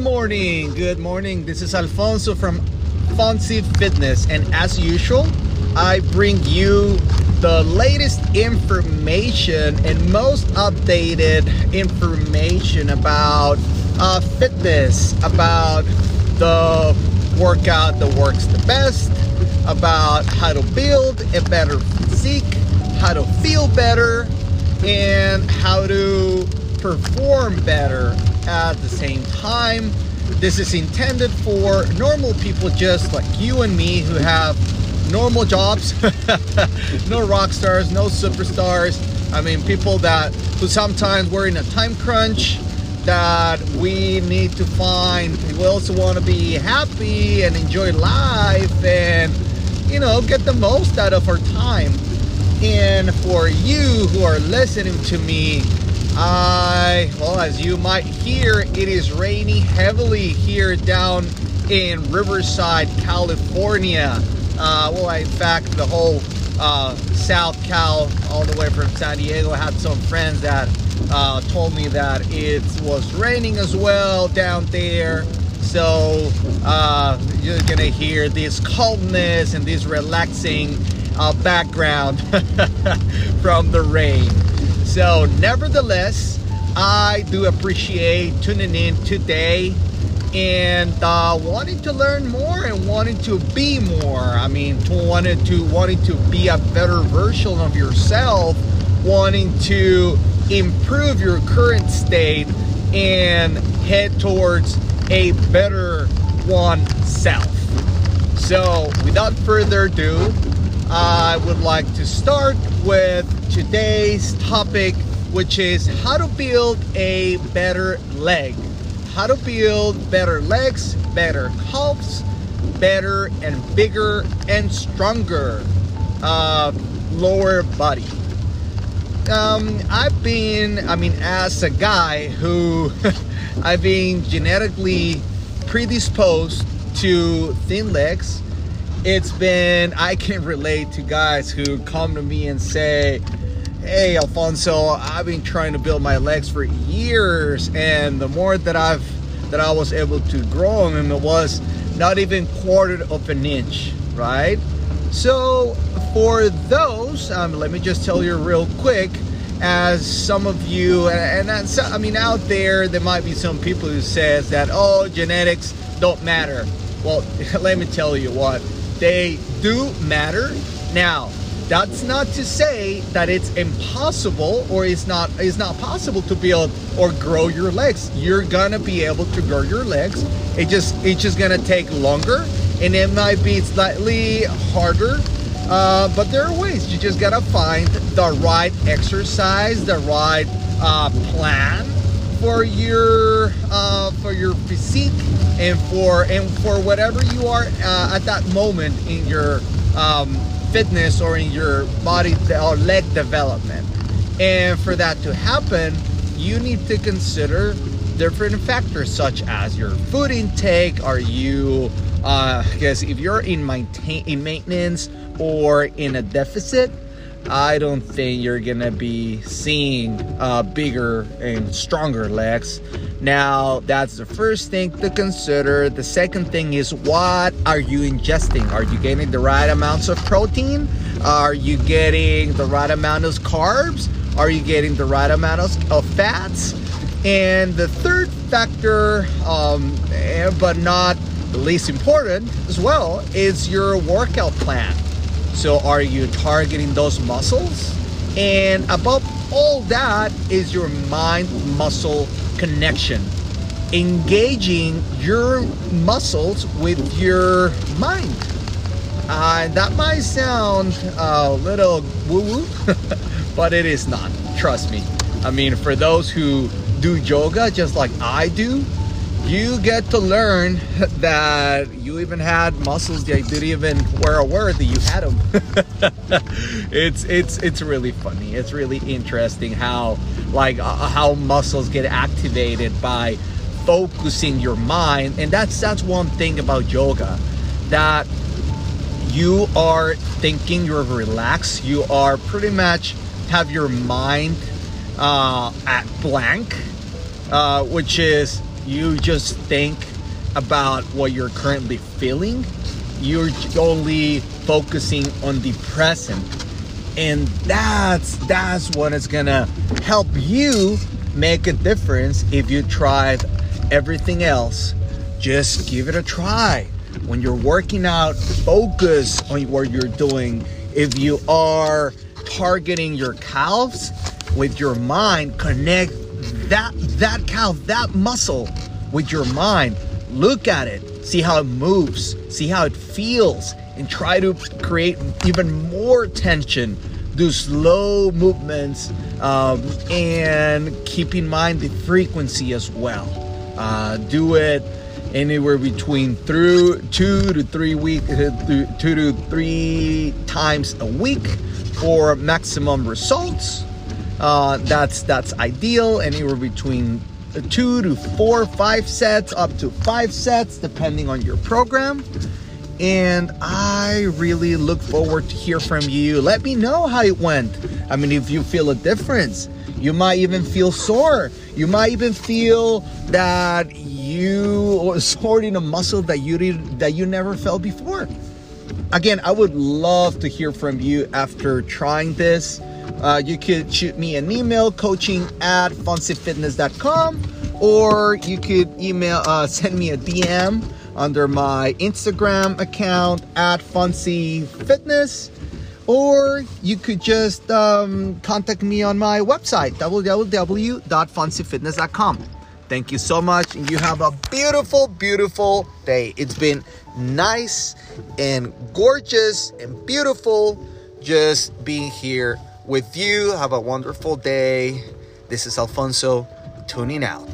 morning. Good morning. This is Alfonso from Fonsi Fitness, and as usual, I bring you the latest information and most updated information about uh, fitness, about the workout that works the best, about how to build a better physique, how to feel better, and how to perform better at the same time. This is intended for normal people just like you and me who have normal jobs, no rock stars, no superstars. I mean, people that who sometimes we're in a time crunch that we need to find. We also want to be happy and enjoy life and, you know, get the most out of our time. And for you who are listening to me, I, well, as you might hear, it is raining heavily here down in Riverside, California. Uh, well, in fact, the whole uh, South Cal, all the way from San Diego, had some friends that uh, told me that it was raining as well down there. So uh, you're gonna hear this calmness and this relaxing uh, background from the rain. So, nevertheless, I do appreciate tuning in today and uh, wanting to learn more and wanting to be more. I mean, wanting to wanting to be a better version of yourself, wanting to improve your current state and head towards a better one self. So, without further ado, I would like to start with today's topic, which is how to build a better leg. How to build better legs, better calves, better and bigger and stronger uh, lower body. Um, I've been, I mean, as a guy who I've been genetically predisposed to thin legs it's been I can relate to guys who come to me and say, "Hey, Alfonso, I've been trying to build my legs for years, and the more that I've that I was able to grow them, it was not even quarter of an inch, right?" So for those, um, let me just tell you real quick, as some of you, and that's, I mean, out there, there might be some people who says that, oh, genetics don't matter. Well, let me tell you what, they do matter. Now, that's not to say that it's impossible or it's not it's not possible to build or grow your legs. You're gonna be able to grow your legs. It just it's just gonna take longer and it might be slightly harder. Uh, but there are ways. You just gotta find the right exercise, the right uh, plan for your uh, physique and for and for whatever you are uh, at that moment in your um, fitness or in your body or leg development. And for that to happen, you need to consider different factors such as your food intake. Are you, uh, if you're in maintain in maintenance or in a deficit, I don't think you're gonna be seeing uh, bigger and stronger legs. Now, that's the first thing to consider. The second thing is what are you ingesting? Are you getting the right amounts of protein? Are you getting the right amount of carbs? Are you getting the right amount of, of fats? And the third factor, um, eh, but not least important as well, is your workout plan. So, are you targeting those muscles? And above all that is your mind muscle connection. Engaging your muscles with your mind. Uh, that might sound a little woo woo, but it is not. Trust me. I mean, for those who do yoga just like I do, you get to learn that you even had muscles that you didn't even were aware that you had them. it's it's it's really funny. It's really interesting how like uh, how muscles get activated by focusing your mind, and that's that's one thing about yoga that you are thinking, you're relaxed, you are pretty much have your mind uh, at blank, uh, which is you just think about what you're currently feeling, you're only focusing on the present. And that's that's what is gonna help you make a difference if you try everything else. Just give it a try. When you're working out, focus on what you're doing. If you are targeting your calves with your mind, connect that that calf, that muscle with your mind. Look at it, see how it moves, see how it feels, and try to create even more tension. Do slow movements um, and keep in mind the frequency as well. Uh, do it anywhere between through two to three week, uh, two to three times a week for maximum results. Uh, that's that's ideal. Anywhere between two to four, five sets, up to five sets, depending on your program. And I really look forward to hear from you. Let me know how it went. I mean, if you feel a difference, you might even feel sore. You might even feel that you are sorting a muscle that you did, that you never felt before. Again, I would love to hear from you after trying this. Uh, you could shoot me an email, coaching at fonsifitness.com, or you could email, uh, send me a DM under my Instagram account at Fitness, or you could just um, contact me on my website www.fonsifitness.com. Thank you so much, and you have a beautiful, beautiful day. It's been nice and gorgeous and beautiful just being here with you. Have a wonderful day. This is Alfonso tuning out.